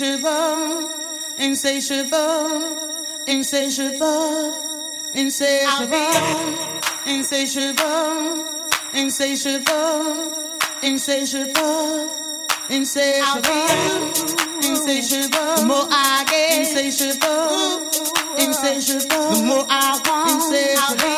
insatiable, insatiable, insatiable, insatiable, insatiable, insatiable, insatiable, insatiable, insatiable. The more I get, insatiable, insatiable. The more I want, insatiable.